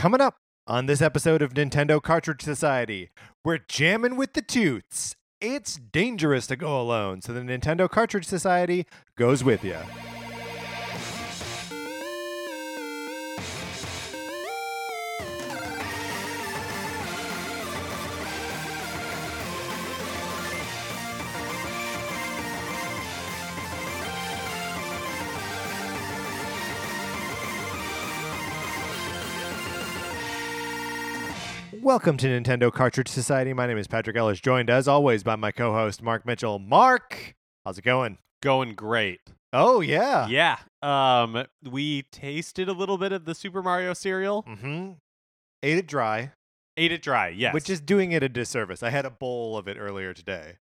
Coming up on this episode of Nintendo Cartridge Society, we're jamming with the Tutes. It's dangerous to go alone, so the Nintendo Cartridge Society goes with you. Welcome to Nintendo Cartridge Society. My name is Patrick Ellis, joined as always by my co-host Mark Mitchell. Mark, how's it going? Going great. Oh yeah, Yeah. Um we tasted a little bit of the Super Mario cereal. Mm-hmm. Ate it dry, Ate it dry. Yes. which is doing it a disservice. I had a bowl of it earlier today,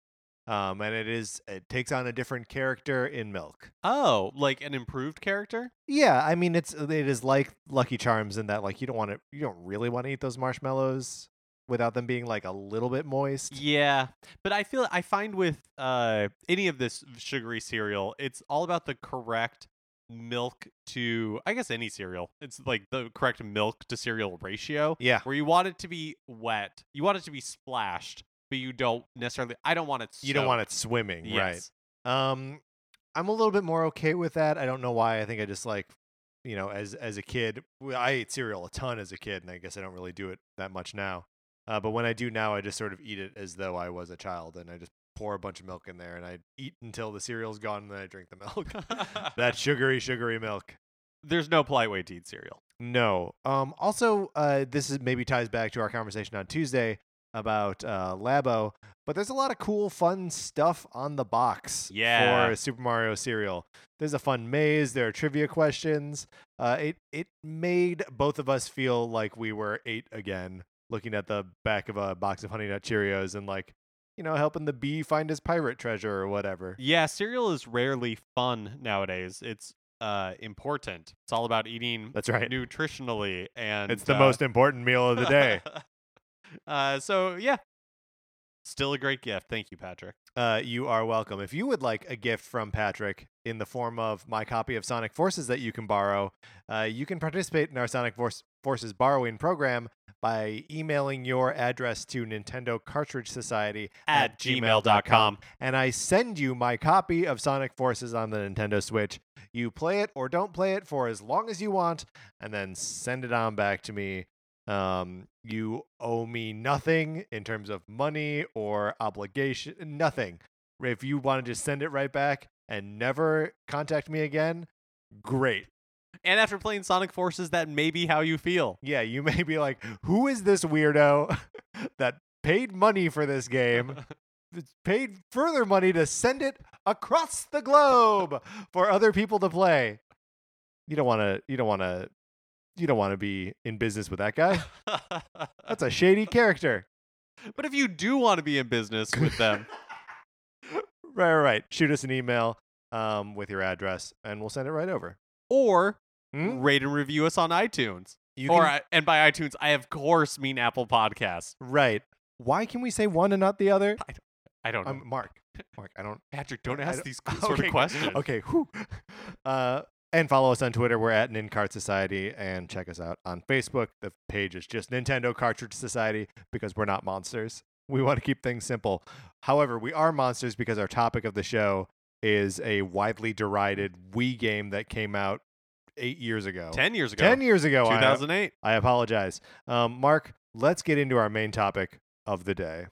um, and it is it takes on a different character in milk. Oh, like an improved character? Yeah, I mean it's it is like Lucky Charms in that like you don't want to you don't really want to eat those marshmallows without them being like a little bit moist. Yeah. But I feel I find with uh any of this sugary cereal, it's all about the correct milk to I guess any cereal. It's like the correct milk to cereal ratio. Yeah. Where you want it to be wet. You want it to be splashed, but you don't necessarily I don't want it You don't want it swimming, Yes. right? Um, I'm a little bit more okay with that. I don't know why. I think I just like, you know, as as a kid, well, I ate cereal a ton as a kid, and I guess I don't really do it that much now. Uh, but when I do now, I just sort of eat it as though I was a child, and I just pour a bunch of milk in there, and I eat until the cereal's gone, and then I drink the milk. that sugary, sugary milk. There's no polite way to eat cereal. No. Um. Also, uh, this is maybe ties back to our conversation on Tuesday about uh, Labo, but there's a lot of cool, fun stuff on the box Yeah. for Super Mario cereal. There's a fun maze. There are trivia questions. Uh, it it made both of us feel like we were eight again, looking at the back of a box of Honey Nut Cheerios and like, you know, helping the bee find his pirate treasure or whatever. Yeah, cereal is rarely fun nowadays. It's uh important. It's all about eating That's right. nutritionally and It's the uh, most important meal of the day. uh so yeah. Still a great gift. Thank you, Patrick. Uh, you are welcome. If you would like a gift from Patrick in the form of my copy of Sonic Forces that you can borrow, uh, you can participate in our Sonic Force- Forces borrowing program by emailing your address to Nintendo Cartridge Society At gmail.com. and I send you my copy of Sonic Forces on the Nintendo Switch. You play it or don't play it for as long as you want, and then send it on back to me. Um, you owe me nothing in terms of money or obligation, nothing. If you want to just send it right back and never contact me again, great. And after playing Sonic Forces, that may be how you feel. Yeah, you may be like, who is this weirdo that paid money for this game? paid further money to send it across the globe for other people to play. You don't want to. You don't want to. You don't want to be in business with that guy. That's a shady character. but if you do want to be in business with them, Right, right, right. Shoot us an email um, with your address, and we'll send it right over. or Hmm? rate and review us on iTunes. You or can- I, and by iTunes, I of course mean Apple Podcasts. right. Why can we say one and not the other? I don't know. Um, Mark. Mark, I don't. Patrick, don't ask don't- these sort Okay, of questions. Okay. whew. Uh, and follow us on Twitter. We're at Nincart Society, and check us out on Facebook. The page is just Nintendo Cartridge Society because we're not monsters. We want to keep things simple. However, we are monsters because our topic of the show is a widely derided Wii game that came out eight years ago. 10 years ago. Ten years ago. I- 2008. I apologize. Um, Mark, let's get into our main topic of the day.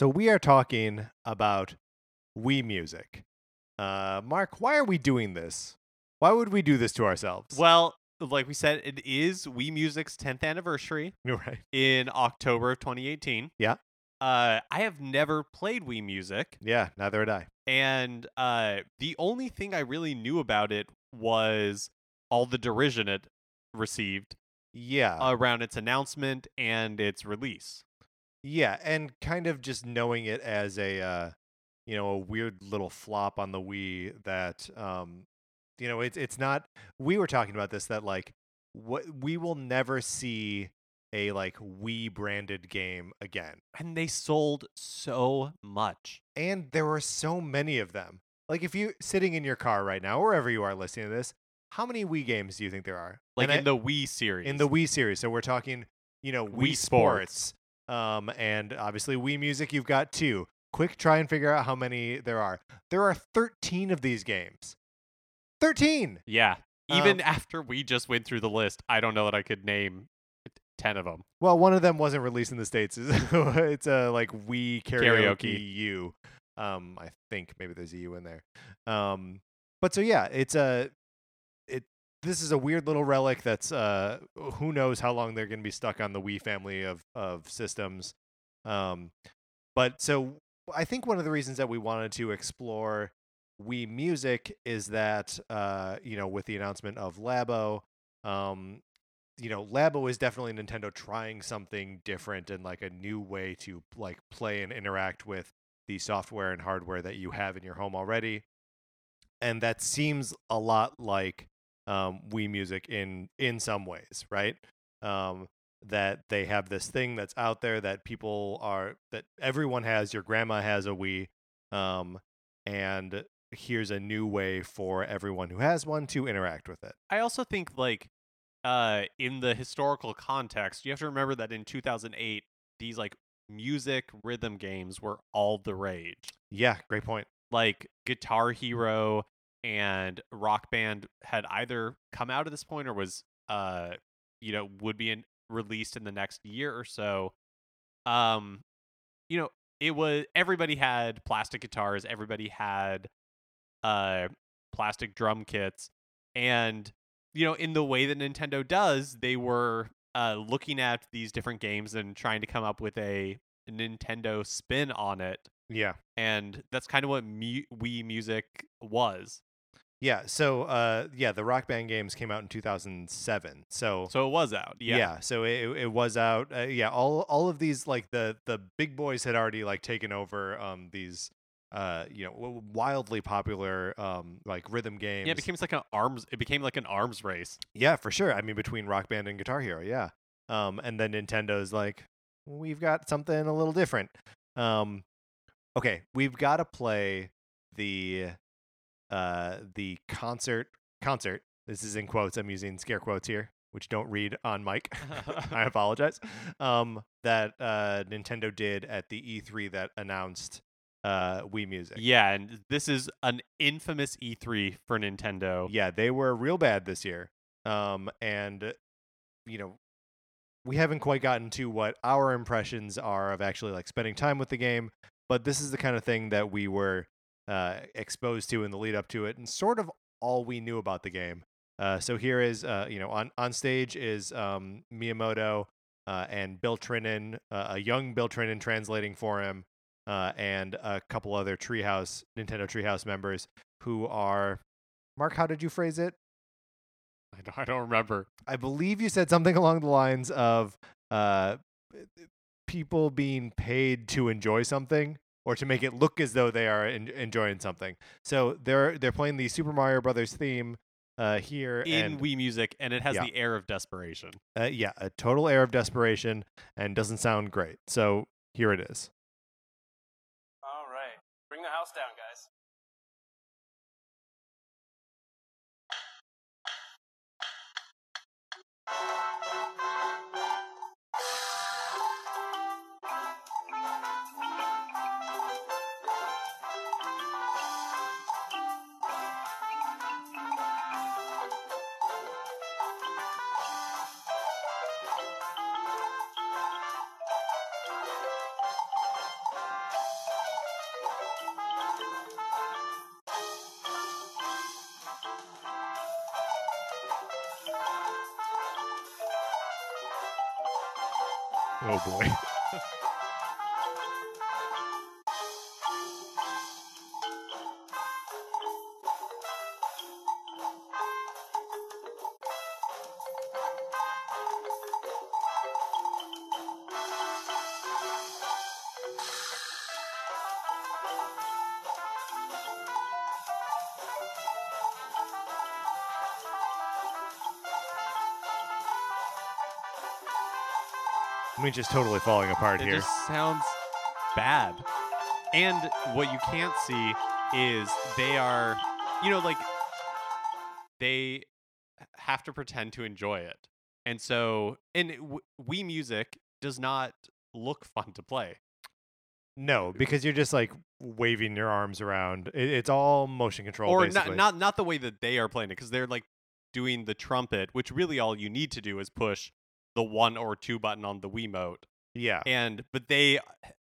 So we are talking about Wii music. Uh, Mark, why are we doing this? Why would we do this to ourselves? Well, like we said, it is Wii Music's 10th anniversary right. in October of 2018. Yeah. Uh, I have never played Wii Music, Yeah, neither had I. and uh, the only thing I really knew about it was all the derision it received Yeah. around its announcement and its release. Yeah, and kind of just knowing it as a uh, you know, a weird little flop on the Wii that um you know, it's it's not we were talking about this that like what we will never see a like Wii branded game again. And they sold so much. and there were so many of them. Like if you sitting in your car right now, wherever you are listening to this, how many Wii games do you think there are? Like And in I- the Wii series. in the Wii series. So we're talking, you know, Wii, Wii Sports, um, and obviously Wii Music. You've got two. Quick, try and figure out how many there are. There are 13 of these games. 13. Yeah. Um, Even after we just went through the list, I don't know that I could name 10 of them. Well, one of them wasn't released in the states. it's a like Wii karaoke, Karaoke. U. Um, I think maybe there's a U in there. Um, but so yeah, it's a. This is a weird little relic that's uh, who knows how long they're going to be stuck on the Wii family of of systems. Um, but so I think one of the reasons that we wanted to explore Wii Music is that uh, you know with the announcement of Labo, um, you know, Labo is definitely Nintendo trying something different and like a new way to like play and interact with the software and hardware that you have in your home already. And that seems a lot like um, Wii Music in in some ways, right? Um, that they have this thing that's out there that people are that everyone has. Your grandma has a Wii, um, and here's a new way for everyone who has one to interact with it. I also think, like, uh, in the historical context, you have to remember that in 2008, these, like, music rhythm games were all the rage. Yeah, great point. Like, Guitar Hero and Rock Band had either come out at this point or was, uh, you know, would be in, released in the next year or so. Um, you know, it was everybody had plastic guitars, everybody had uh plastic drum kits and you know in the way that Nintendo does they were uh looking at these different games and trying to come up with a Nintendo spin on it Yeah. and that's kind of what mu- Wii Music was Yeah, so uh yeah, the Rock Band games came out in 2007. So, so it was out yeah, so it it was out uh, yeah, all all of these like the the big boys had already like taken over um these uh you know wildly popular um like rhythm games. yeah it became like an arms it became like an arms race Yeah, for sure. I mean between Rock Band and Guitar Hero, yeah. Um and then Nintendo's like we've got something a little different. Um okay, we've got to play the uh the concert concert. This is in quotes. I'm using scare quotes here, which don't read on mic. I apologize. Um that uh Nintendo did at the E3 that announced uh Wii Music. yeah and this is an infamous E3 for Nintendo Yeah, they were real bad this year. Um, and you know, we haven't quite gotten to what our impressions are of actually like spending time with the game, but this is the kind of thing that we were uh, exposed to in the lead up to it, and sort of all we knew about the game. Uh, so here is, uh, you know, on on stage is um, Miyamoto uh, and Bill Trinen, uh, a young Bill Trinen translating for him, uh, and a couple other Treehouse Nintendo Treehouse members who are. Mark, how did you phrase it? I don't, I don't remember I believe you said something along the lines of uh, people being paid to enjoy something or to make it look as though they are en- enjoying something. So they're they're playing the Super Mario Brothers theme uh, here, in and Wii Music and it has Yeah. the air of desperation uh, yeah, a total air of desperation and doesn't sound great. So here it is. All right. Bring the house down, Oh boy. I mean, just totally falling apart it here. just sounds bad And what you can't see is they are, you know, like they have to pretend to enjoy it. And so, and w- Wii Music does not look fun to play. No, because you're just like waving your arms around. It, it's all motion control. or basically. not, not not the way that they are playing it because they're like doing the trumpet, which really all you need to do is push the one or two button on the Wiimote. Yeah. And but they,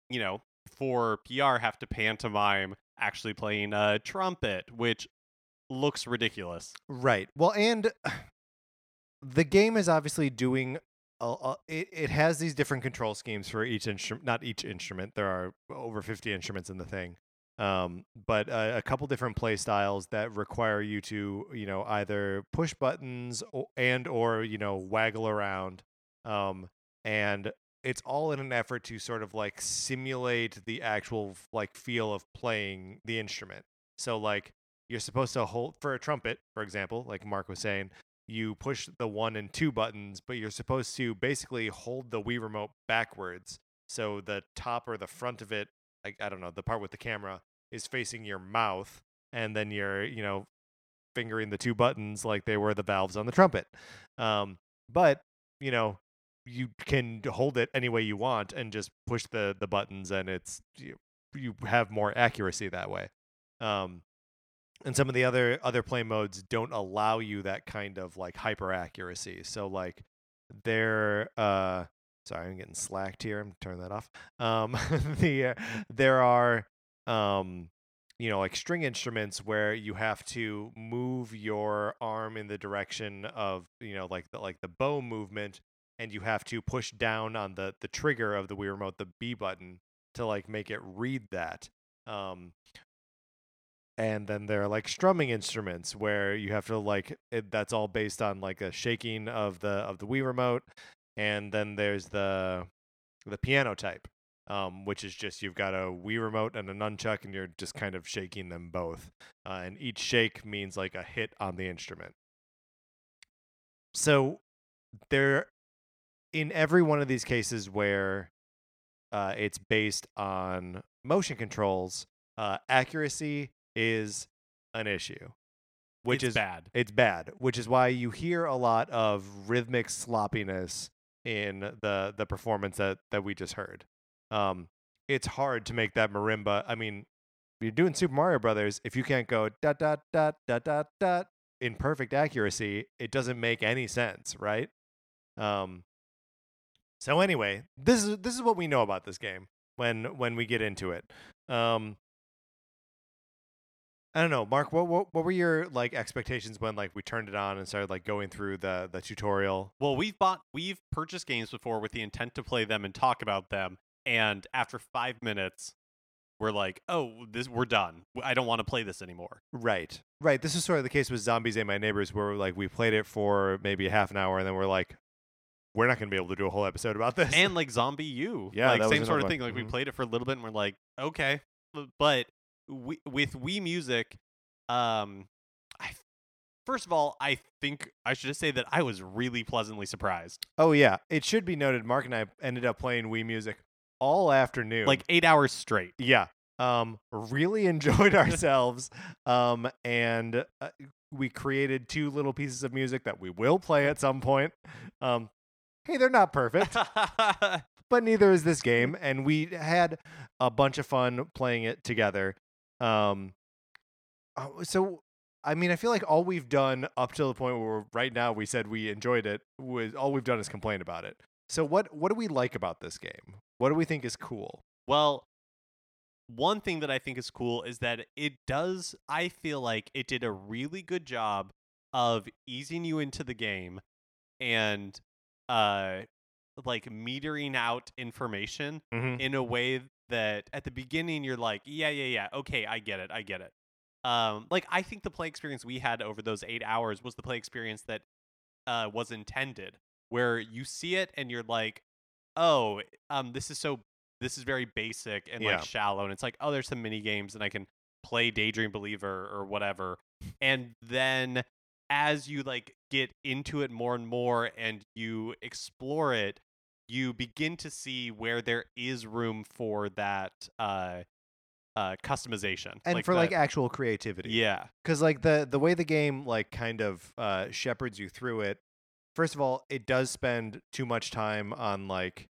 you know, for PR have to pantomime actually playing a trumpet, which looks ridiculous. Right. Well, and the game is obviously doing. A, it, it has these different control schemes for each instrument. Not each instrument. There are over fifty instruments in the thing. Um, but uh, a couple different play styles that require you to, you know, either push buttons o- and or you know waggle around. Um, and it's all in an effort to sort of like simulate the actual like feel of playing the instrument. So like you're supposed to hold for a trumpet, for example, like Mark was saying, you push the one and two buttons, but you're supposed to basically hold the Wii remote backwards. So the top or the front of it, like I don't know, the part with the camera is facing your mouth, and then you're, you know, fingering the two buttons like they were the valves on the trumpet. Um, but you know, you can hold it any way you want and just push the the buttons, and it's you, you have more accuracy that way. Um, and some of the other other play modes don't allow you that kind of like hyper accuracy. So like they're uh sorry, I'm getting slacked here. I'm turning that off. Um the uh, there are um you know like string instruments where you have to move your arm in the direction of you know like the like the bow movement and you have to push down on the the trigger of the Wii remote the B button to like make it read that um and then there are like strumming instruments where you have to like it, that's all based on like a shaking of the of the Wii remote and then there's the the piano type um, which is just you've got a Wii remote and a nunchuck and you're just kind of shaking them both uh, and each shake means like a hit on the instrument. So there in every one of these cases where uh, it's based on motion controls uh, accuracy is an issue, which It's is bad. It's bad, which is why you hear a lot of rhythmic sloppiness in the the performance that that we just heard. Um, it's hard to make that marimba. I mean, you're doing Super Mario Brothers. If you can't go dot dot dot dot dot dot in perfect accuracy, it doesn't make any sense, right? Um. So anyway, this is this is what we know about this game when when we get into it. Um, I don't know, Mark. What, what what were your like expectations when like we turned it on and started like going through the the tutorial? Well, we've bought, we've purchased games before with the intent to play them and talk about them, and after five minutes, we're like, "Oh, this, we're done. I don't want to play this anymore." Right, right. This is sort of the case with Zombies Ate My Neighbors, where like we played it for maybe a half an hour and then we're like, we're not going to be able to do a whole episode about this. and like Zombie U, Yeah, like that was same sort of thing. one. Like we Mhm. played it for a little bit, and we're like, "Okay," but we, with Wii Music, um, I first of all, I think I should just say that I was really pleasantly surprised. oh yeah, it should be noted. Mark and I ended up playing Wii Music all afternoon. Like eight hours straight. yeah, um, really enjoyed ourselves. um, and uh, we created two little pieces of music that we will play at some point. Um, hey, they're not perfect. but neither is this game and we had a bunch of fun playing it together. Um uh, so i mean i feel like all we've done up till the point where right now we said we enjoyed it was all we've done is complain about it. So what what do we like about this game? What do we think is cool? Well, one thing that I think is cool is that it does, I feel like it did a really good job of easing you into the game and uh like metering out information mm-hmm. in a way that at the beginning you're like, yeah, yeah, yeah, okay, I get it, I get it. Um, like I think the play experience we had over those eight hours was the play experience that uh, was intended, where you see it and you're like, oh, um, this is so, this is very basic and Yeah. like shallow, and it's like, oh, there's some mini games and I can play Daydream Believer or whatever, and then as you like get into it more and more and you explore it you begin to see where there is room for that uh uh, customization and for like actual creativity. yeah because like the the way the game like kind of uh shepherds you through it first of all it does spend too much time on like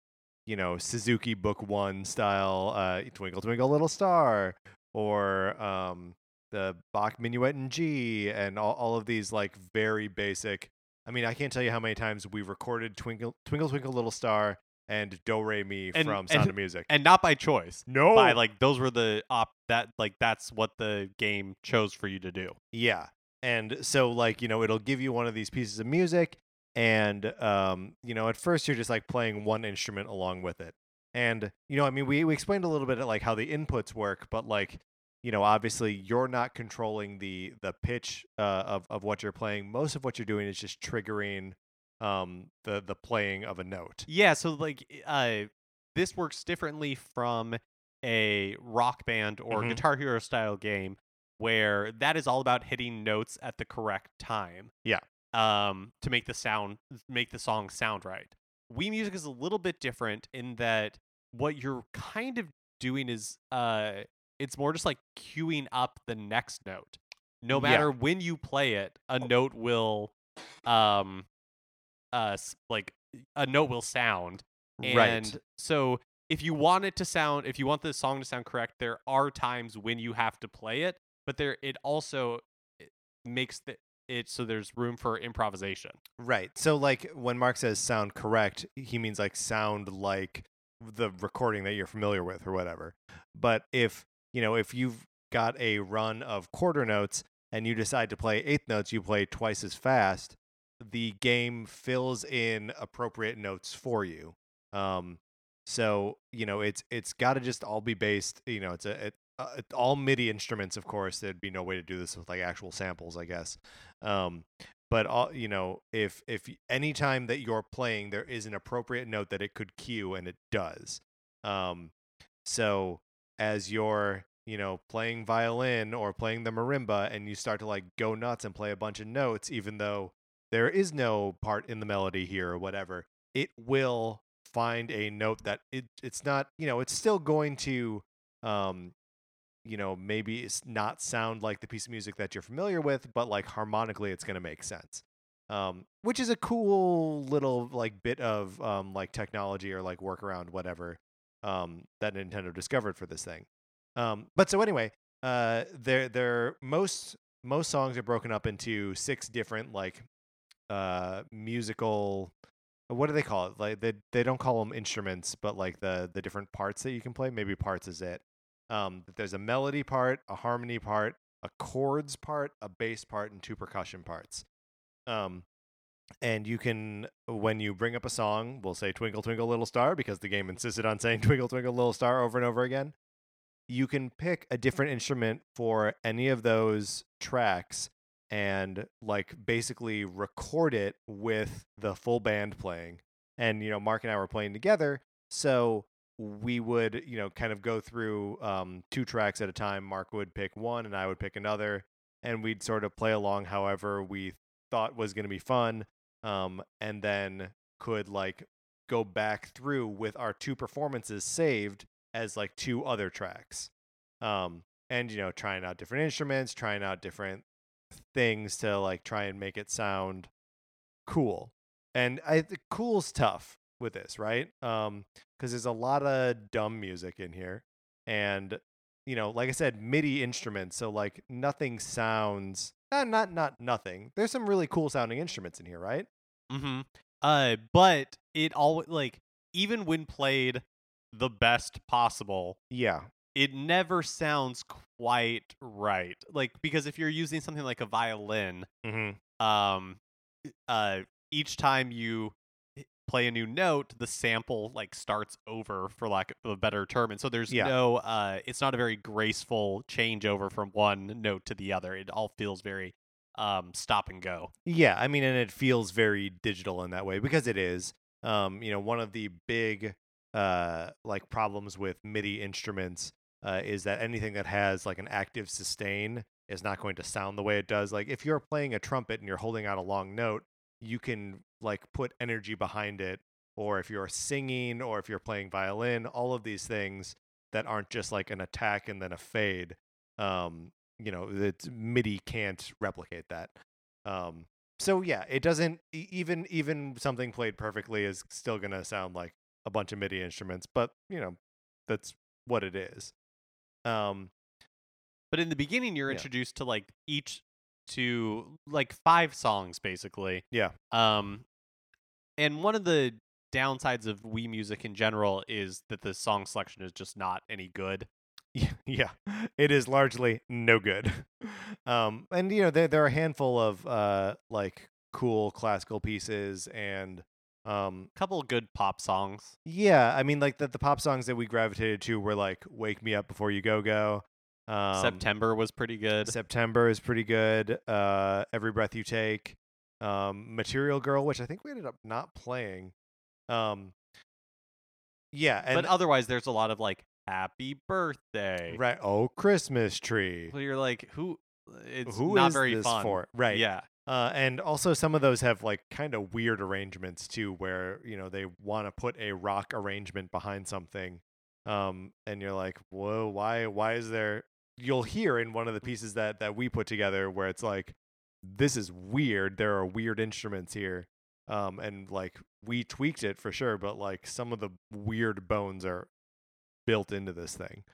you know suzuki book one style uh twinkle twinkle little star or um the bach minuet in g and all, all of these like very basic i mean i can't tell you how many times we recorded twinkle twinkle twinkle little star and do re mi And- from and- sound of music and not by choice no by like those were the op that like that's what the game chose for you to do Yeah. And so like, you know, it'll give you one of these pieces of music and um, you know, at first you're just like playing one instrument along with it. And you know, I mean, we we explained a little bit like how the inputs work, but like, you know, obviously you're not controlling the the pitch uh, of of what you're playing. Most of what you're doing is just triggering um the the playing of a note. Yeah, so like uh this works differently from a rock band or Mhm. guitar hero style game where that is all about hitting notes at the correct time. Yeah. Um to make the sound make the song sound right. Wii music is a little bit different in that what you're kind of doing is uh it's more just like queuing up the next note. No Yeah. matter when you play it, a note will um uh like a note will sound and Right. so if you want it to sound if you want the song to sound correct there are times when you have to play it but there it also makes the it so there's room for improvisation Right. So like when Mark says sound correct, he means like sound like the recording that you're familiar with or whatever. But if, you know, if you've got a run of quarter notes and you decide to play eighth notes, you play twice as fast, the game fills in appropriate notes for you. Um so, you know, it's it's got to just all be based, you know, it's a uh, all MIDI instruments, of course. There'd be no way to do this with like actual samples, I guess. Um, but all you know if if any time that you're playing there is an appropriate note that it could cue and it does um so as you're you know playing violin or playing the marimba and you start to like go nuts and play a bunch of notes even though there is no part in the melody here or whatever it will find a note that it it's not you know it's still going to um you know maybe it's not sound like the piece of music that you're familiar with but like harmonically it's going to make sense. Um which is a cool little like bit of um like technology or like workaround whatever um that Nintendo discovered for this thing. Um but so anyway uh they're they're most most songs are broken up into six different like uh musical what do they call it? Like they they don't call them instruments but like the the different parts that you can play. Maybe parts is it. Um there's a melody part a harmony part a chords part a bass part and two percussion parts. Um and you can when you bring up a song we'll say twinkle twinkle little star because the game insisted on saying twinkle twinkle little star over and over again you can pick a different instrument for any of those tracks and like basically record it with the full band playing and you know mark and i were playing together so we would you know kind of go through um, two tracks at a time. Mark would pick one and i would pick another and we'd sort of play along however we thought was going to be fun um, and then could like go back through with our two performances saved as like two other tracks. Um, and you know trying out different instruments trying out different things to like try and make it sound cool. And i cool's tough with this right? Um because there's a lot of dumb music in here and you know like i said midi instruments so like nothing sounds not not not nothing. There's some really cool sounding instruments in here right Mm-hmm. Uh, but it all like even when played the best possible, yeah it never sounds quite right. Like because if you're using something like a violin, mm-hmm. um, uh, each time you play a new note, the sample like starts over for lack of a better term, and so there's Yeah. no uh, it's not a very graceful changeover from one note to the other. It all feels very um stop and go. Yeah, I mean, and it feels very digital in that way because it is. Um, you know, one of the big uh like problems with MIDI instruments uh, is that anything that has like an active sustain is not going to sound the way it does. Like if you're playing a trumpet and you're holding out a long note, you can like put energy behind it. Or if you're singing, or if you're playing violin, all of these things, that aren't just like an attack and then a fade. Um, you know, that MIDI can't replicate that. Um, so yeah, it doesn't even even something played perfectly is still gonna sound like a bunch of MIDI instruments, but you know, that's what it is. Um, But in the beginning, you're Yeah. introduced to like each to like five songs basically. Yeah. Um, and one of the downsides of Wii music in general is that the song selection is just not any good. Yeah, it is largely no good. Um, and you know there there are a handful of uh like cool classical pieces and um A couple good pop songs. yeah, I mean like the the pop songs that we gravitated to were like "Wake Me Up Before You Go Go." Um, September was pretty good. September is pretty good. Uh, Every Breath You Take, um, Material Girl, which I think we ended up not playing. Um, yeah, and but otherwise, there's a lot of like "Happy Birthday." right. Oh, Christmas tree. Well, you're like, who? It's Who not is very this fun. for? Right. Yeah. Uh, and also some of those have like kind of weird arrangements too, where you know they want to put a rock arrangement behind something, um, and you're like, whoa, why? Why is there? You'll hear in one of the pieces that that we put together where it's like, this is weird. There are weird instruments here, um, and like we tweaked it for sure, but like some of the weird bones are built into this thing.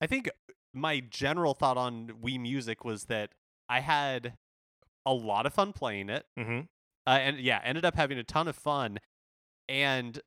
I think my general thought on Wii Music was that I had a lot of fun playing it. Mm-hmm. Uh, and yeah, ended up having a ton of fun. And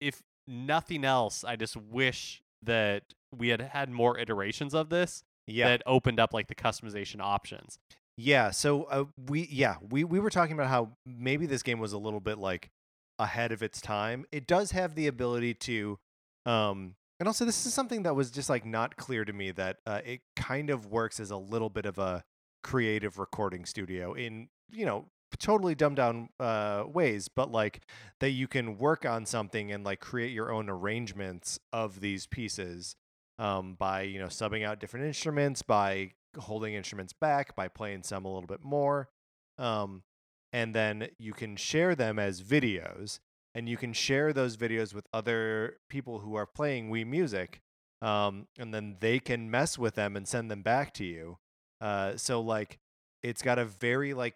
if nothing else, I just wish that we had had more iterations of this Yeah. that opened up like the customization options. Yeah, so uh, we yeah we we were talking about how maybe this game was a little bit like ahead of its time. It does have the ability to, um, and also this is something that was just like not clear to me that uh, it kind of works as a little bit of a creative recording studio in you know totally dumbed down uh, ways, but like that you can work on something and like create your own arrangements of these pieces um, by you know subbing out different instruments, by holding instruments back, by playing some a little bit more, um, and then you can share them as videos, and you can share those videos with other people who are playing Wii Music, um, and then they can mess with them and send them back to you. Uh, so like, it's got a very like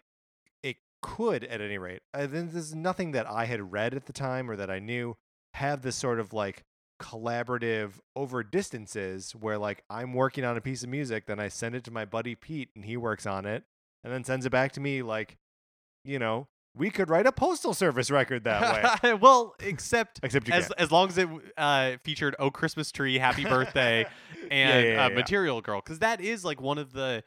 it could at any rate. I think there's nothing that I had read at the time or that I knew have this sort of like collaborative over distances where like I'm working on a piece of music, then I send it to my buddy Pete and he works on it and then sends it back to me like, you know, we could write a postal service record that way. well, except Except you as can't. as long as it uh, featured "Oh Christmas Tree," "Happy Birthday," and yeah, uh, yeah. "Material Girl," because that is like one of the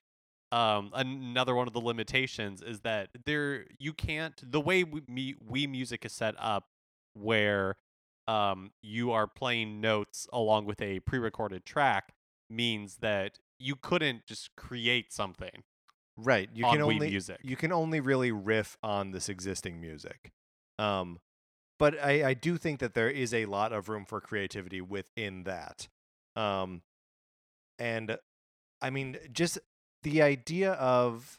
um another one of the limitations is that there you can't the way we me, we music is set up where um you are playing notes along with a pre-recorded track means that you couldn't just create something Right. You can only Music. you can only really riff on this existing music. Um but I, I do think that there is a lot of room for creativity within that. Um and I mean just the idea of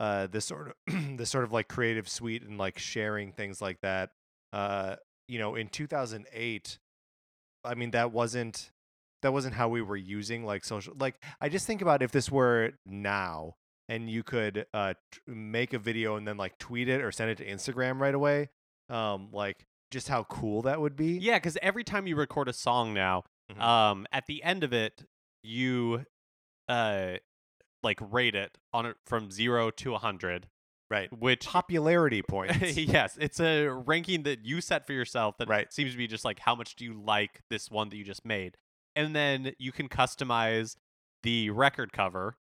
uh this sort of this sort of like creative suite and like sharing things like that uh you know in 2008 I mean that wasn't that wasn't how we were using like social like I just think about if this were now and you could uh t- make a video and then like tweet it or send it to Instagram right away um like just how cool that would be yeah because every time you record a song now Mhm. um at the end of it you uh like rate it on it from 0 to a 100 right which popularity points yes it's a ranking that you set for yourself that Right. seems to be just like how much do you like this one that you just made and then you can customize the record cover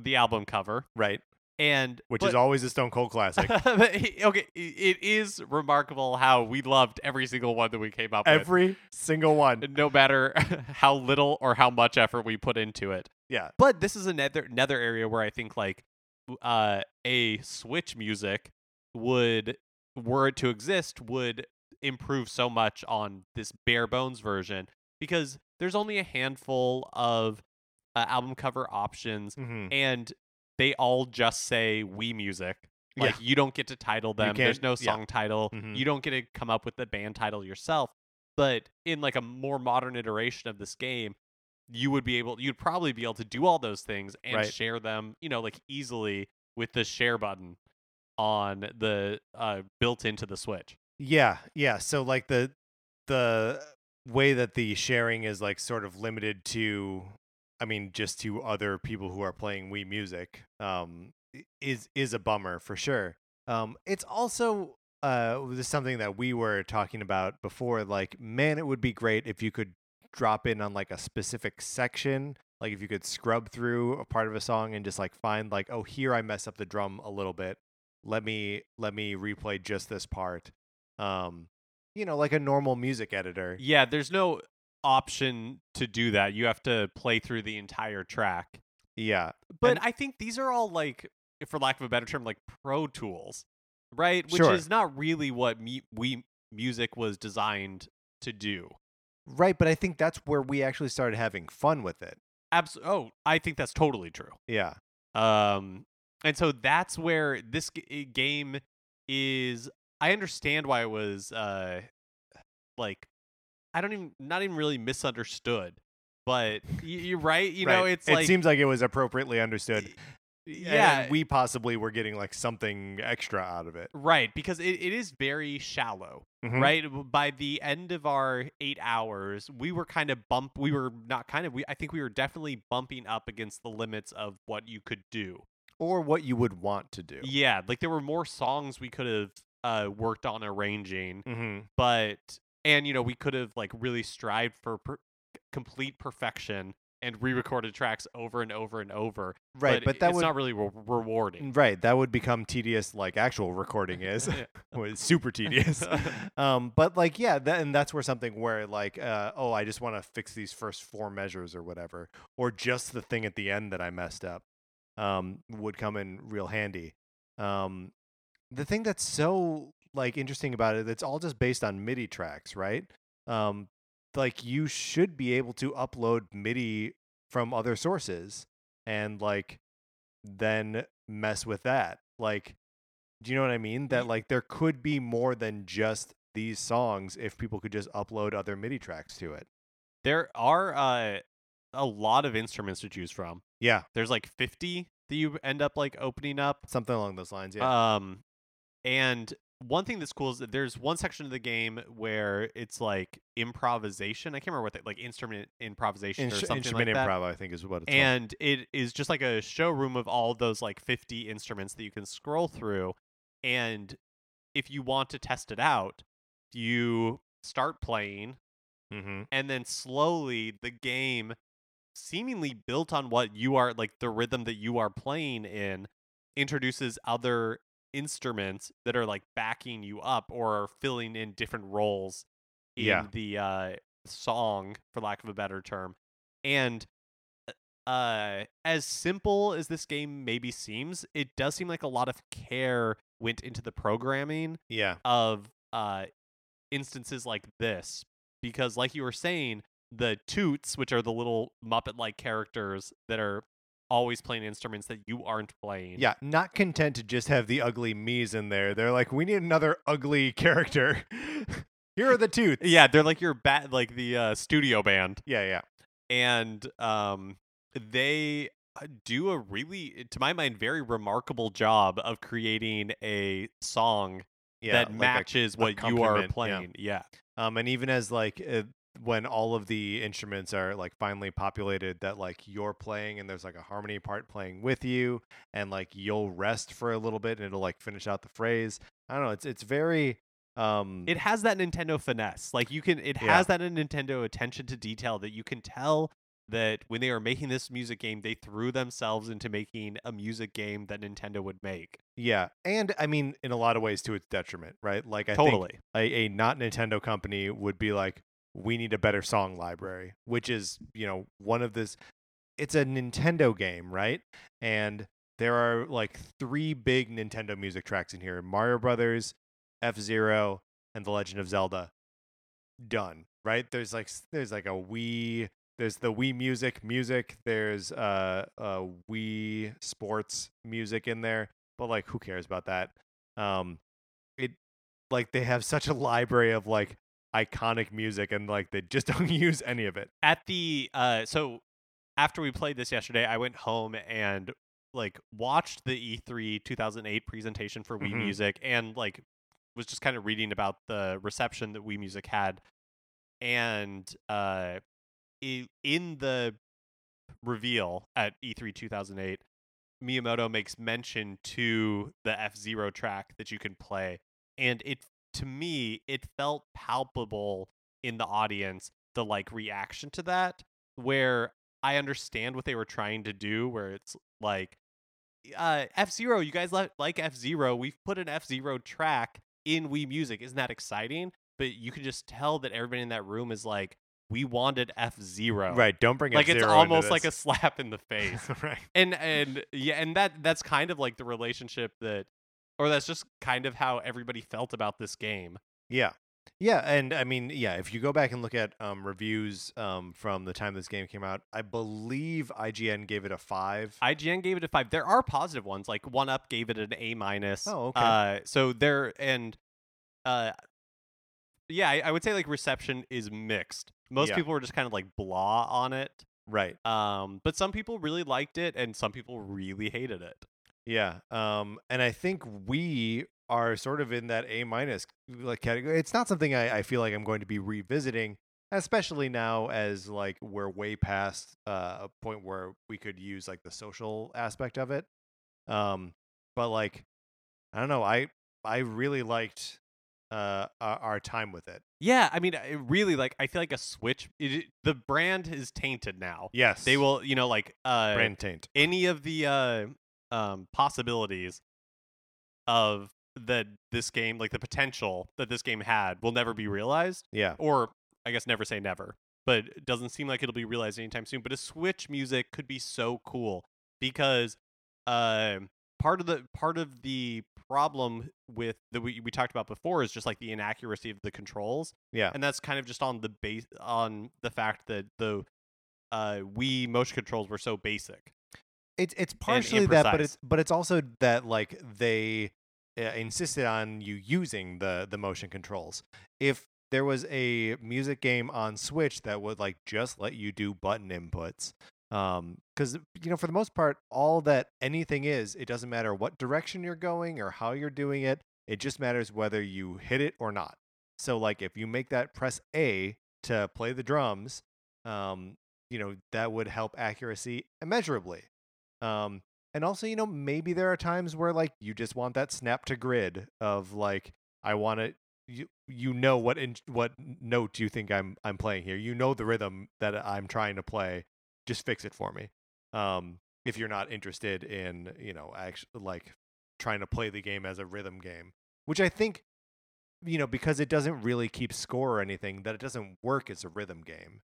the album cover. Right. And which but- is always a stone cold classic. He- okay, it is remarkable how we loved every single one that we came up with. Every single one. No matter how little or how much effort we put into it. yeah. But this is another another area where I think like uh a Switch music would were it to exist would improve so much on this bare bones version. Because there's only a handful of uh, album cover options Mhm. and they all just say Wii music. Yeah. Like you don't get to title them. There's no yeah. song title. Mhm. You don't get to come up with the band title yourself. but in like a more modern iteration of this game, you would be able you'd probably be able to do all those things and Right. share them, you know, like easily with the share button on the uh built into the Switch. Yeah, yeah. So like the the way that the sharing is like sort of limited to I mean just to other people who are playing Wii Music um is is a bummer for sure. Um it's also uh this is something that we were talking about before like man it would be great if you could drop in on like a specific section like if you could scrub through a part of a song and just like find like oh here I mess up the drum a little bit. Let me let me replay just this part. Um you know like a normal music editor. Yeah, there's no option to do that. You have to play through the entire track. yeah But And- I think these are all like, for lack of a better term, like pro tools, right? Which Sure. is not really what me- we music was designed to do. right but i think that's where we actually started having fun with it Abs- oh, I think that's totally true. yeah Um, and so that's where this g- i- game is. I understand why it was uh, like I don't even not even really misunderstood, but y- you're right. You know, Right. it's it like seems like it was appropriately understood and yeah. we possibly were getting like something extra out of it right because it, it is very shallow. Mhm. right by the end of our eight hours we were kind of bump we were not kind of we i think we were definitely bumping up against the limits of what you could do or what you would want to do yeah like there were more songs we could have uh worked on arranging mm-hmm. but and you know we could have like really strived for per- complete perfection and re-recorded tracks over and over and over right but, that it's would not really re- rewarding. Right that would become tedious like actual recording is was super tedious. Um but like yeah that, and that's where something where like uh oh i just want to fix these first four measures or whatever or just the thing at the end that i messed up um would come in real handy. Um the thing that's so like interesting about it it's all just based on midi tracks right? Um like you should be able to upload midi from other sources and like then mess with that. Like do you know what i mean? That like there could be more than just these songs if people could just upload other midi tracks to it. There are uh a lot of instruments to choose from. Yeah. There's like 50 that you end up like opening up. Something along those lines yeah. Um and one thing that's cool is that there's one section of the game where it's like improvisation i can't remember what that like instrument improvisation or something instrument like that improv i think is what it's called. and it is just like a showroom of all those like 50 instruments that you can scroll through and if you want to test it out you start playing mm-hmm. and then slowly the game seemingly built on what you are like the rhythm that you are playing in introduces other instruments that are like backing you up or are filling in different roles in Yeah. the uh song for lack of a better term. And uh as simple as this game maybe seems it does seem like a lot of care went into the programming yeah. of uh instances like this. Because like you were saying the Tutes which are the little muppet like characters that are always playing instruments that you aren't playing yeah not content to just have the ugly Miis in there they're like we need another ugly character here are the two. yeah they're like your bat like the uh studio band yeah yeah and um they uh, do a really to my mind very remarkable job of creating a song yeah that like a matches what you are accompaniment, yeah. playing yeah. um and even as like uh, when all of the instruments are like finally populated that like you're playing and there's like a harmony part playing with you and like you'll rest for a little bit and it'll like finish out the phrase i don't know it's it's very um it has that Nintendo finesse. Like you can, it Yeah. has that Nintendo attention to detail that you can tell that when they are making this music game, they threw themselves into making a music game that Nintendo would make. yeah and i mean in a lot of ways to its detriment right like i totally. think a, a not nintendo company would be like we need a better song library which is you know one of this it's a nintendo game right? And there are like three big nintendo music tracks in here mario brothers f-zero and the legend of zelda. Done right? There's like there's like a wii there's the wii music music there's uh uh wii sports music in there but like who cares about that? Um it like they have such a library of like iconic music and like they just don't use any of it. at the uh so after we played this yesterday i went home and like watched the e3 2008 presentation for wii Mhm. music and like was just kind of reading about the reception that wii music had and uh in the reveal at E e3 2008 miyamoto makes mention to the f-zero track that you can play and it to me it felt palpable in the audience the like reaction to that where I understand what they were trying to do where it's like uh F-Zero you guys li- like F-Zero we've put an F-Zero track in Wii Music isn't that exciting but you can just tell that everybody in that room is like we wanted F-Zero Right. Don't bring like it's F-Zero into almost like a slap in the face right. and and yeah and that that's kind of like the relationship that or that's just kind of how everybody felt about this game Yeah. Yeah, and I mean, yeah, if you go back and look at um, reviews um, from the time this game came out, I believe IGN gave it a five. IGN gave it a five. There are positive ones, like 1UP gave it an A minus. Oh, okay. Uh, so there and uh, yeah, I, I would say like reception is mixed. Most Yeah. people were just kind of like blah on it. right. Um, but some people really liked it, and some people really hated it. Yeah. Um, and I think we are sort of in that A minus like category. It's not something I, I feel like I'm going to be revisiting, especially now as like we're way past uh, a point where we could use like the social aspect of it. Um, but like, I don't know. I I really liked uh our, our time with it. Yeah, I mean, really like. I feel like a Switch. It, it- the brand is tainted now. Yes, They will, you know, like uh, brand taint. any of the uh, um, possibilities of that this game, like the potential that this game had, will never be realized. Yeah. Or I guess never say never, but it doesn't seem like it'll be realized anytime soon. But a Switch music could be so cool because uh, part of the part of the problem with that we, we talked about before is just like the inaccuracy of the controls Yeah. and that's kind of just on the base on the fact that the uh Wii motion controls were so basic. It's it's partially that, but it's but it's also that like they uh, insisted on you using the the motion controls. If there was a music game on Switch that would like just let you do button inputs, um, because you know for the most part, all that anything is, it doesn't matter what direction you're going or how you're doing it. It just matters whether you hit it or not. So like if you make that press A to play the drums, um, you know that would help accuracy immeasurably. Um, and also, you know, maybe there are times where like you just want that snap to grid of like I want to You you know what in, what note you think I'm I'm playing here. You know the rhythm that I'm trying to play. Just fix it for me. Um, if you're not interested in you know actually like trying to play the game as a rhythm game, which I think you know because it doesn't really keep score or anything that it doesn't work as a rhythm game.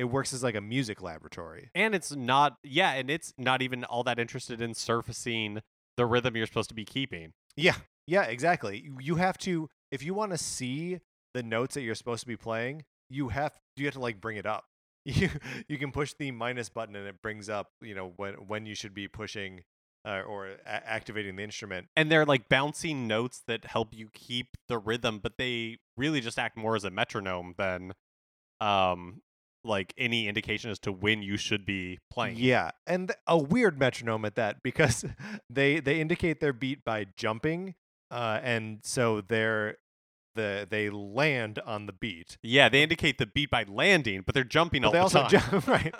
It works as like a music laboratory. And it's not yeah, and it's not even all that interested in surfacing the rhythm you're supposed to be keeping. Yeah, yeah, exactly. You- have to if you want to see the notes that you're supposed to be playing, you have you have to like bring it up. You you can push the minus button and it brings up you know when when you should be pushing uh, or a- activating the instrument. And they're like bouncing notes that help you keep the rhythm, but they really just act more as a metronome than um like any indication as to when you should be playing. Yeah, and th- a weird metronome at that because they they indicate their beat by jumping, uh, and so they're the they land on the beat. Yeah, they indicate the beat by landing, but they're jumping but all they the also time. jump right.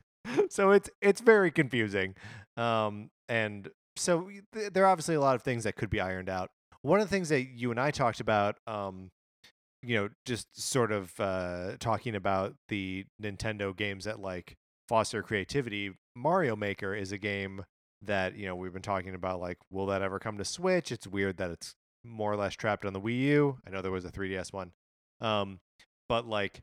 so it's it's very confusing, um, and so th- there are obviously a lot of things that could be ironed out. One of the things that you and I talked about, um, you know, just sort of uh, talking about the Nintendo games that like foster creativity. Mario Maker is a game that you know we've been talking about. Like, will that ever come to Switch? It's weird that it's more or less trapped on the Wii U. I know there was a 3DS one, um, but like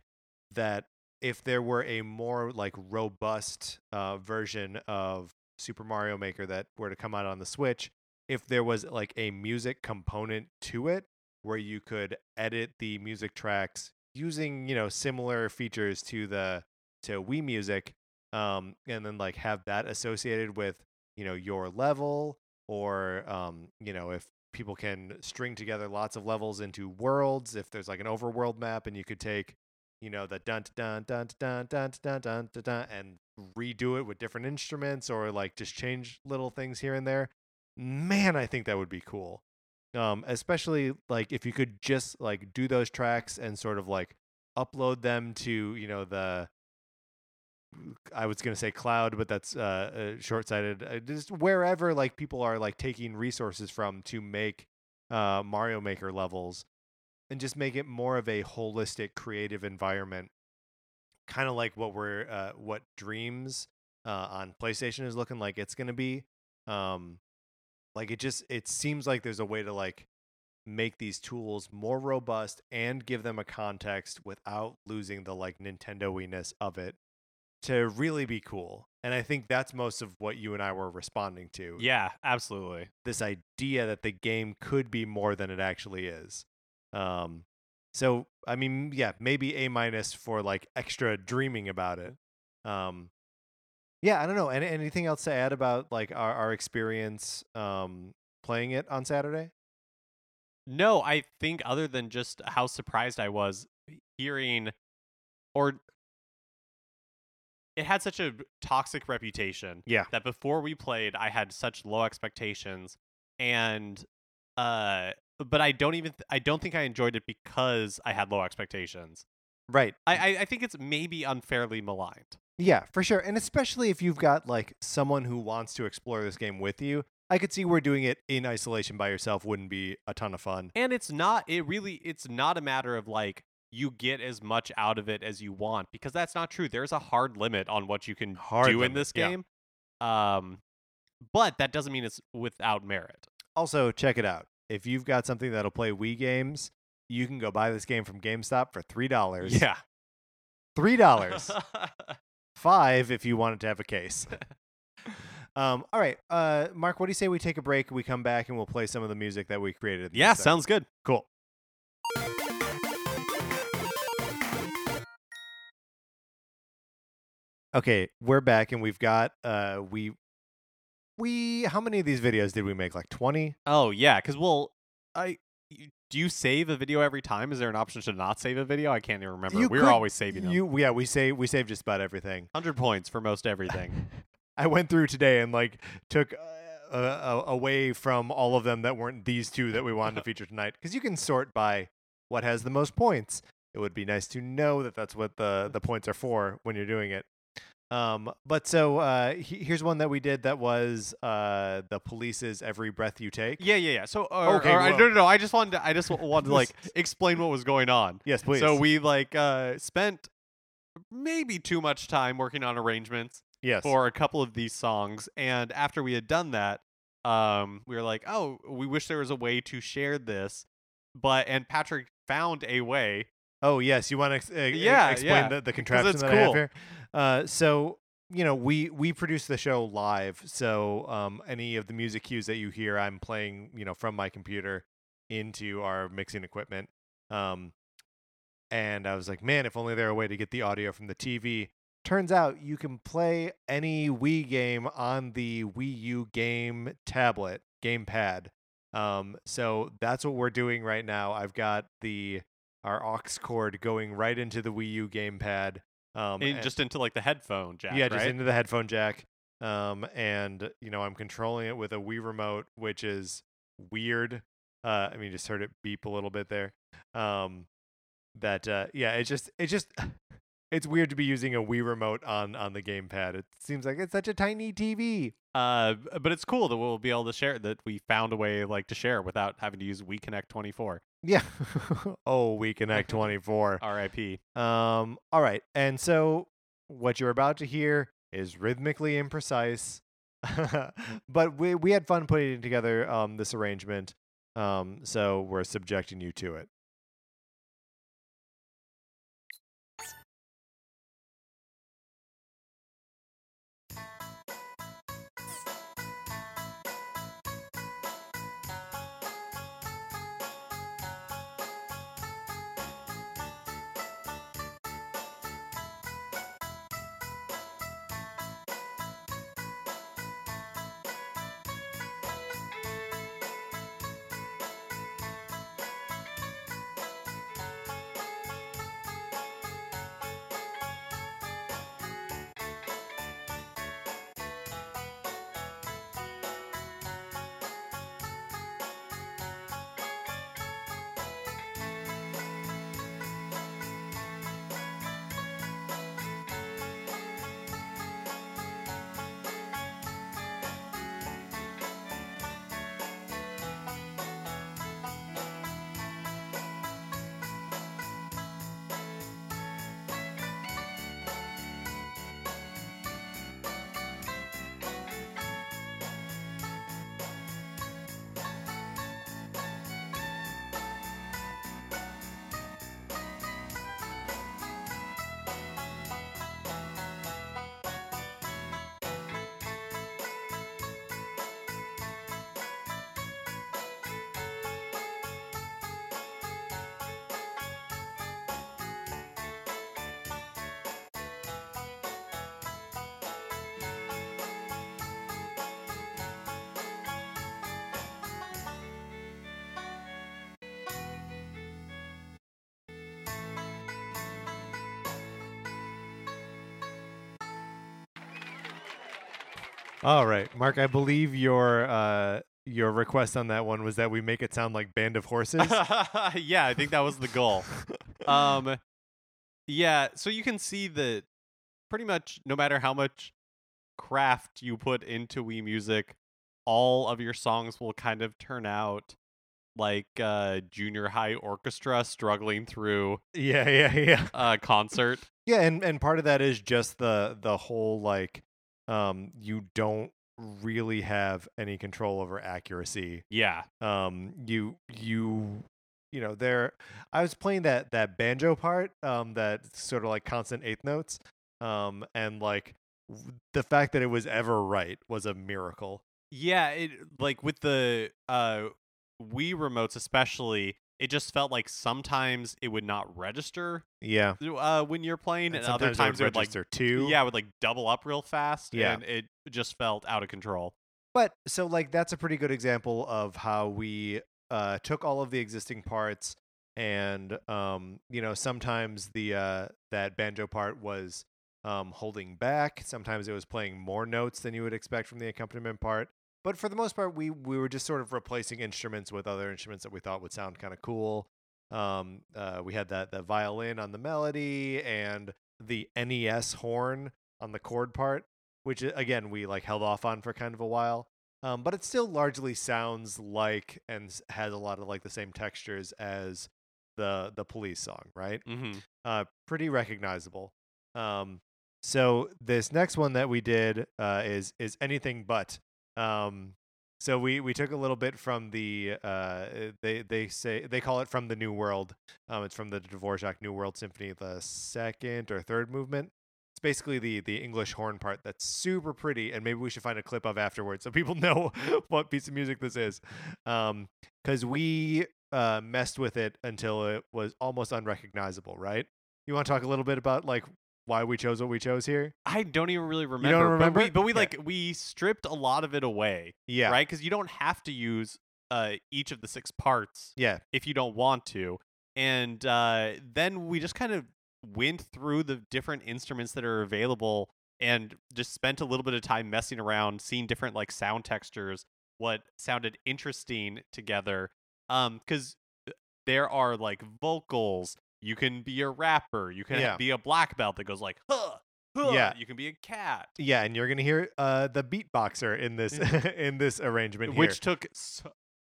that if there were a more like robust uh, version of Super Mario Maker that were to come out on the Switch, if there was like a music component to it where you could edit the music tracks using you know similar features to the to Wii Music, um, and then like have that associated with you know your level or um, you know if people can string together lots of levels into worlds. If there's like an overworld map, and you could take, you know, the dun dun dun dun dun dun dun dun dun and redo it with different instruments, or like just change little things here and there. Man, I think that would be cool. Um, especially like if you could just like do those tracks and sort of like upload them to you know the I was gonna say cloud, but that's uh, uh short-sighted. Uh, just wherever like people are like taking resources from to make uh, Mario Maker levels, and just make it more of a holistic, creative environment, kind of like what we're uh, what Dreams uh, on PlayStation is looking like it's gonna be. Um, like it just it seems like there's a way to like make these tools more robust and give them a context without losing the like Nintendo-iness of it to really be cool. And I think that's most of what you and I were responding to. Yeah, absolutely. This idea that the game could be more than it actually is. Um so I mean, yeah, maybe A minus for like extra dreaming about it. Um yeah, I don't know. Any, anything else to add about like our, our experience um playing it on Saturday? No, I think other than just how surprised I was hearing or it had such a toxic reputation Yeah. that before we played I had such low expectations and uh but I don't even th- I don't think I enjoyed it because I had low expectations. Right. I I, I think it's maybe unfairly maligned. Yeah, for sure. And especially if you've got like someone who wants to explore this game with you, I could see where doing it in isolation by yourself wouldn't be a ton of fun. And it's not it really it's not a matter of like you get as much out of it as you want because that's not true. There's a hard limit on what you can Hard do in limit, this yeah. game. Um but that doesn't mean it's without merit. Also, check it out. If you've got something that'll play Wii games, you can go buy this game from GameStop for three dollars. Yeah. three dollars. Five if you wanted to have a case. um. All right. Uh, Mark, what do you say we take a break? We come back and we'll play some of the music that we created. yeah, sounds good. cool. Okay, we're back and we've got uh we we how many of these videos did we make? Like 20? Oh yeah, because well, I do you save a video every time? Is there an option to not save a video? I can't even remember. You we were could- always saving them. You yeah, we save we saved just about everything. Hundred points for most everything. I went through today and like took uh, uh, away from all of them that weren't these two that we wanted to feature tonight because you can sort by what has the most points. It would be nice to know that that's what the the points are for when you're doing it. Um, but so uh, he, here's one that we did that was uh, the police's "Every Breath You Take." yeah, yeah, yeah. So or, Okay, or I- no, no, no. I just wanted to. I just wanted to like explain what was going on. Yes, please. So we like uh spent maybe too much time working on arrangements yes, for a couple of these songs, and after we had done that, um, we were like, oh, we wish there was a way to share this, but and Patrick found a way. Oh yes, you want to uh, Yeah, explain yeah, the, the contraption that I have here? Uh, so you know we we produce the show live, so um, any of the music cues that you hear, I'm playing you know from my computer into our mixing equipment. Um, and I was like, man, if only there were a way to get the audio from the TV. Turns out you can play any Wii game on the Wii U game tablet, gamepad. Um, so that's what we're doing right now. I've got the our aux cord going right into the Wii U gamepad. Um, and- just into like the headphone jack. yeah, just into the headphone jack. Um, and you know I'm controlling it with a Wii remote, which is weird. Uh, I mean, just heard it beep a little bit there. Um, that uh, yeah, it's just it's just it's weird to be using a Wii remote on on the gamepad. It seems like it's such a tiny TV. Uh, but it's cool that we'll be able to share that we found a way like to share without having to use WiiConnect24. Yeah. oh, We Connect 24. R.I.P. Um, all right. And so what you're about to hear is rhythmically imprecise. but we we had fun putting together um this arrangement. Um, so we're subjecting you to it. All right, Mark. I believe your uh, your request on that one was that we make it sound like Band of Horses. yeah, I think that was the goal. um, yeah, so you can see that pretty much no matter how much craft you put into Wii Music, all of your songs will kind of turn out like uh junior high orchestra struggling through yeah, yeah, yeah. a concert. Yeah, and and part of that is just the the whole like um you don't really have any control over accuracy. Yeah. Um you you you know, there I was playing that that banjo part um that sort of like constant eighth notes um and like the fact that it was ever right was a miracle. Yeah, it like with the uh Wii remotes especially, it just felt like sometimes it would not register Yeah. uh when you're playing And and, other times it would like register two. yeah, it would like double up real fast Yeah. and it just felt out of control. But so like that's a pretty good example of how we uh, took all of the existing parts and um, you know sometimes the uh, that banjo part was um, holding back. Sometimes it was playing more notes than you would expect from the accompaniment part. But for the most part, we we were just sort of replacing instruments with other instruments that we thought would sound kind of cool. Um, uh, we had that the violin on the melody and the NES horn on the chord part, which uh, again we like held off on for kind of a while. Um, but it still largely sounds like and has a lot of like the same textures as the the police song, right? Mm-hmm. uh, pretty recognizable. Um, so this next one that we did uh, is is anything but. Um, so we we took a little bit from the uh, they they say they call it from the New World. Um, it's from the Dvorak New World Symphony, the second or third movement. It's basically the the English horn part that's super pretty, and maybe we should find a clip of afterwards so people know what piece of music this is. Um, because we uh, messed with it until it was almost unrecognizable, right? You want to talk a little bit about like why we chose what we chose here? I don't even really remember. don't remember? But we, but we Yeah. like we stripped a lot of it away, Yeah, right? Because you don't have to use uh each of the six parts Yeah, if you don't want to. And uh, then we just kind of went through the different instruments that are available and just spent a little bit of time messing around, seeing different like sound textures, what sounded interesting together. Um, because there are like vocals. You can be a rapper. You can Yeah. be a black belt that goes like, huh, huh. Yeah. You can be a cat. yeah, and you're gonna hear uh the beatboxer in this in this arrangement which here. took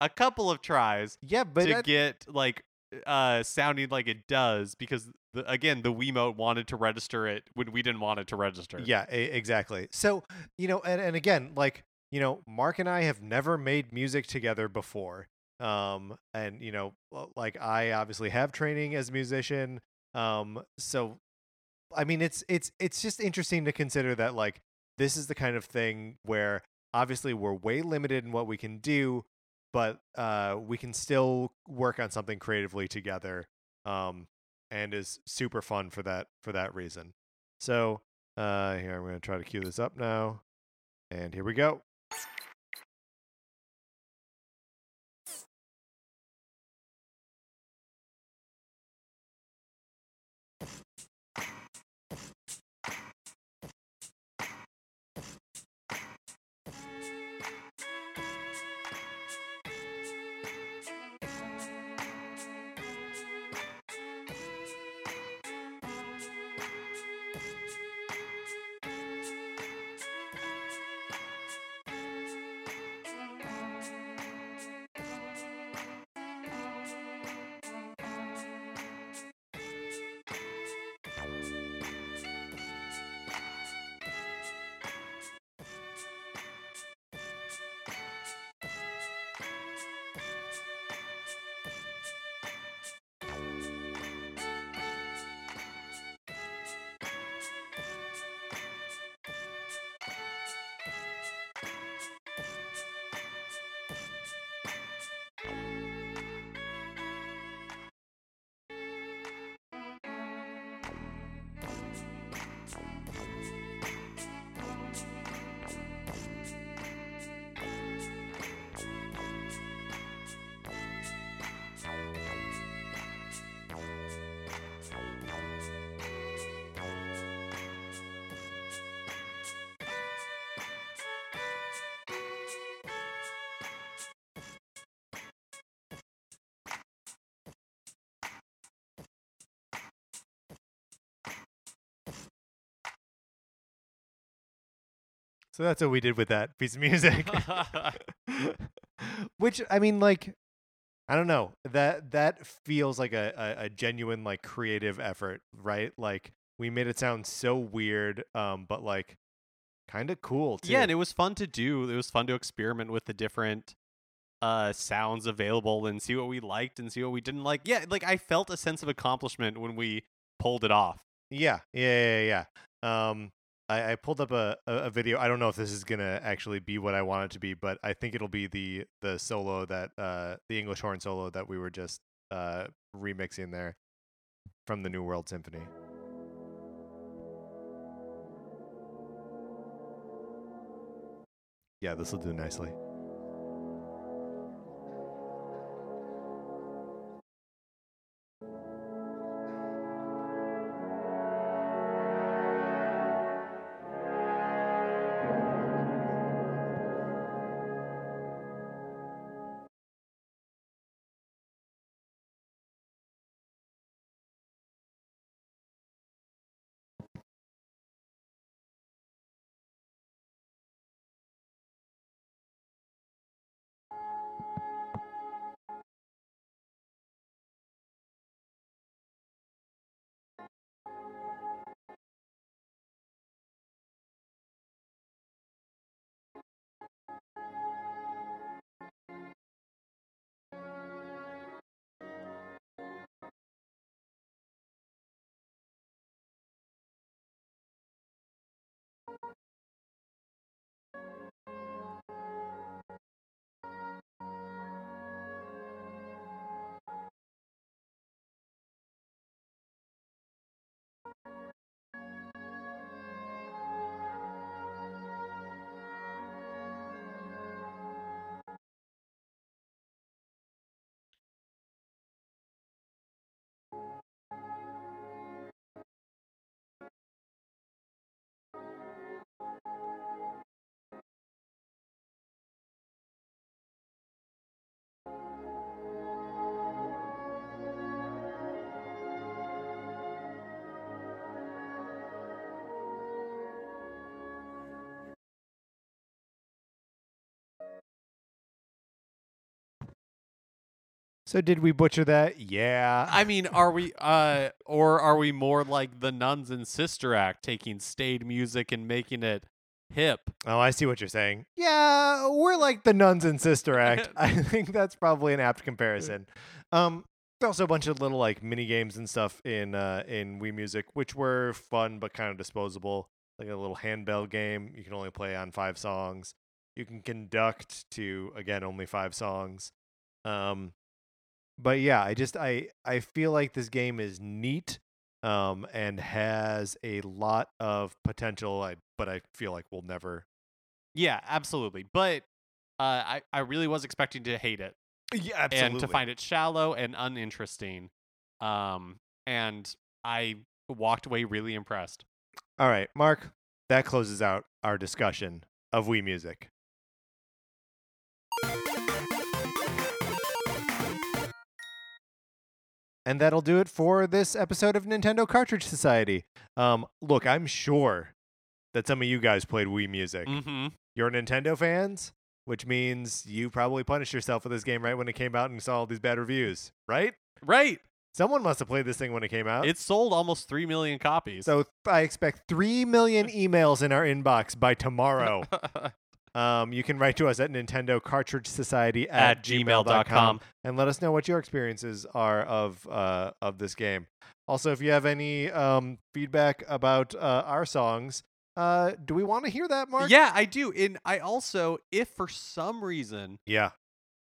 a couple of tries Yeah, but to that- get like uh sounding like it does because the, again the Wiimote wanted to register it when we didn't want it to register. Yeah, e- exactly. So, you know, and, and again, like, you know, Mark and I have never made music together before. Um, and, you know, like I obviously have training as a musician. Um, so I mean it's it's it's just interesting to consider that like this is the kind of thing where obviously we're way limited in what we can do, but uh we can still work on something creatively together. Um and is super fun for that for that reason. So uh, here I'm going to try to cue this up now, and here we go. So that's what we did with that piece of music. Which I mean, like, I don't know. That that feels like a, a, a genuine like creative effort, right? Like we made it sound so weird, um, but like kind of cool too. yeah, and it was fun to do. It was fun to experiment with the different uh sounds available and see what we liked and see what we didn't like. Yeah, like I felt a sense of accomplishment when we pulled it off. Yeah, yeah, yeah, yeah. Um, I, I pulled up a, a, video. I don't know if this is gonna actually be what I want it to be, but I think it'll be the the solo that uh the English horn solo that we were just uh remixing there from the New World Symphony. Yeah, this will do nicely. So did we butcher that? Yeah. I mean, are we uh or are we more like the nuns in Sister Act taking staid music and making it hip? Oh, I see what you're saying. Yeah, we're like the nuns in Sister Act. I think that's probably an apt comparison. Um, there's also a bunch of little like mini games and stuff in uh in Wii Music, which were fun but kind of disposable. Like a little handbell game. You can only play on five songs. You can conduct to again only five songs. Um, but yeah, I just I I feel like this game is neat um and has a lot of potential I, but I feel like we'll never Yeah, absolutely. But uh I I really was expecting to hate it yeah absolutely. and to find it shallow and uninteresting. Um and I walked away really impressed. All right, Mark, that closes out our discussion of Wii Music. And that'll do it for this episode of Nintendo Cartridge Society. Um, look, I'm sure that some of you guys played Wii Music. Mhm. You're Nintendo fans, which means you probably punished yourself with this game right when it came out and saw all these bad reviews, right? Right. Someone must have played this thing when it came out. It sold almost 3 million copies. so I expect 3 million emails in our inbox by tomorrow. Um, you can write to us at Nintendo Cartridge Society at, At gmail.com gmail.com. and let us know what your experiences are of uh, of this game. Also, if you have any um, feedback about uh, our songs, uh, do we want to hear that, Mark? yeah, I do. And I also if for some reason Yeah.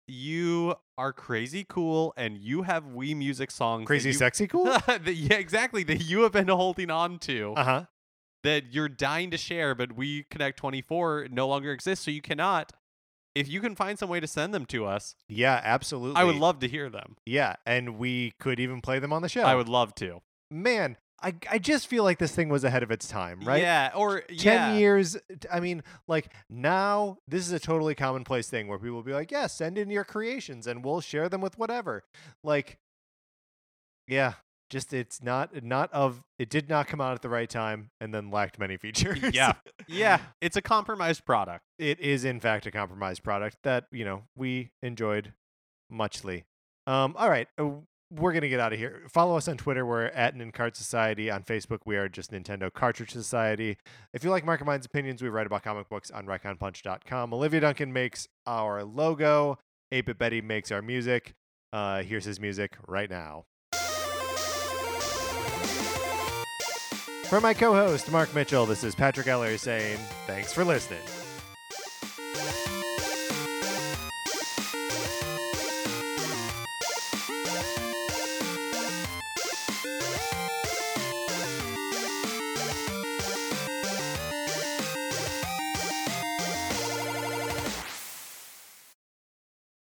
you are crazy cool and you have Wii music songs Crazy you- sexy cool? that, yeah, exactly. That you have been holding on to. uh huh. That you're dying to share, but WiiConnect24 no longer exists, so you cannot. If you can find some way to send them to us, Yeah, absolutely. I would love to hear them. Yeah, and we could even play them on the show. I would love to. Man, I I just feel like this thing was ahead of its time, right? Yeah, or 10 yeah. years i mean like now this is a totally commonplace thing where people will be like yeah send in your creations and we'll share them with whatever like yeah just it's not not of it did not come out at the right time and then lacked many features. Yeah. Yeah, it's a compromised product. it is in fact a compromised product that you know we enjoyed muchly. Um, all right, uh, we're gonna get out of here. Follow us on Twitter. We're at Nincart Society. On Facebook, we are just Nintendo Cartridge Society. If you like Mark and Mine's opinions, we write about comic books on ReckonPunch.com. Olivia Duncan makes our logo. 8 Betty makes our music. Uh, here's his music right now. For my co-host Mark Mitchell, this is Patrick Eller saying thanks for listening.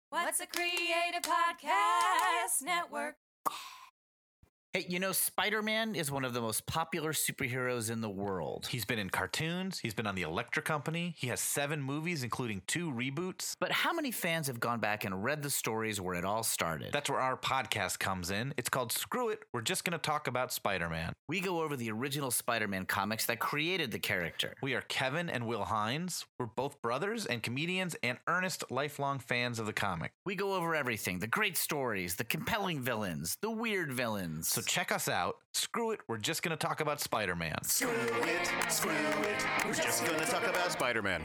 What's a Creative Podcast Network? Hey, you know, Spider Man is one of the most popular superheroes in the world. He's been in cartoons, he's been on the Electric Company, he has seven movies, including two reboots. But how many fans have gone back and read the stories where it all started? That's where our podcast comes in. It's called Screw It, we're just gonna talk about Spider Man. we go over the original Spider Man comics that created the character. We are Kevin and Will Hines. We're both brothers and comedians and earnest lifelong fans of the comic. We go over everything the great stories, the compelling villains, the weird villains. So check us out. Screw it, we're just gonna talk about Spider Man. Screw it, screw it. We're just gonna talk about Spider Man.